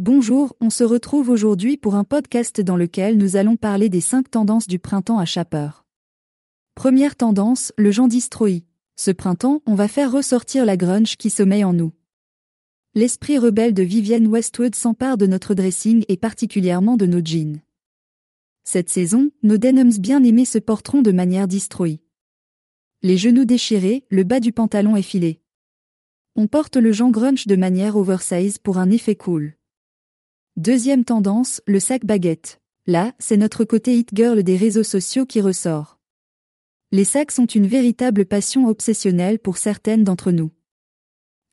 Bonjour, on se retrouve aujourd'hui pour un podcast dans lequel nous allons parler des 5 tendances du printemps à Chaper. Première tendance, le genre destroy. Ce printemps, on va faire ressortir la grunge qui sommeille en nous. L'esprit rebelle de Vivienne Westwood s'empare de notre dressing et particulièrement de nos jeans. Cette saison, nos denims bien aimés se porteront de manière destroy. Les genoux déchirés, le bas du pantalon effilé. On porte le genre grunge de manière oversize pour un effet cool. Deuxième tendance, le sac baguette. Là, c'est notre côté hit girl des réseaux sociaux qui ressort. Les sacs sont une véritable passion obsessionnelle pour certaines d'entre nous.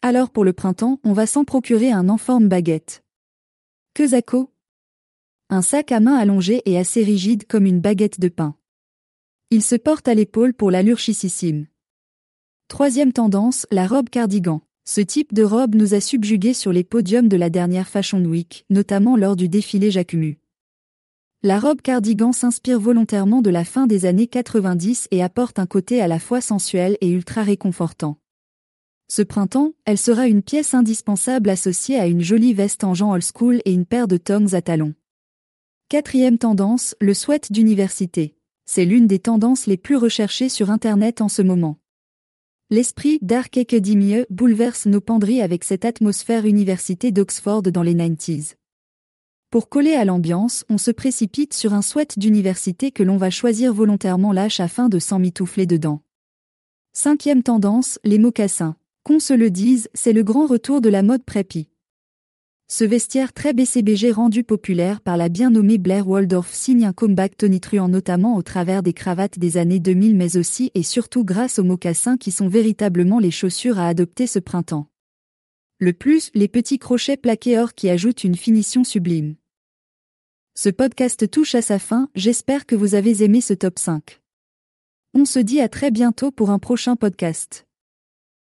Alors pour le printemps, on va s'en procurer un en forme baguette. Que Zako Un sac à main allongé et assez rigide comme une baguette de pain. Il se porte à l'épaule pour l'allure chississime. Troisième tendance, la robe cardigan. Ce type de robe nous a subjugués sur les podiums de la dernière Fashion Week, notamment lors du défilé Jacquemus. La robe cardigan s'inspire volontairement de la fin des années 90 et apporte un côté à la fois sensuel et ultra réconfortant. Ce printemps, elle sera une pièce indispensable associée à une jolie veste en genre old school et une paire de tongs à talons. Quatrième tendance, le sweat d'université. C'est l'une des tendances les plus recherchées sur Internet en ce moment. L'esprit Dark Academy bouleverse nos penderies avec cette atmosphère université d'Oxford dans les 90s. Pour coller à l'ambiance, on se précipite sur un sweat d'université que l'on va choisir volontairement lâche afin de s'en mitoufler dedans. Cinquième tendance, les mocassins. Qu'on se le dise, c'est le grand retour de la mode preppy. Ce vestiaire très BCBG rendu populaire par la bien nommée Blair Waldorf signe un comeback tonitruant notamment au travers des cravates des années 2000 mais aussi et surtout grâce aux mocassins qui sont véritablement les chaussures à adopter ce printemps. Le plus, les petits crochets plaqués or qui ajoutent une finition sublime. Ce podcast touche à sa fin, j'espère que vous avez aimé ce top 5. On se dit à très bientôt pour un prochain podcast.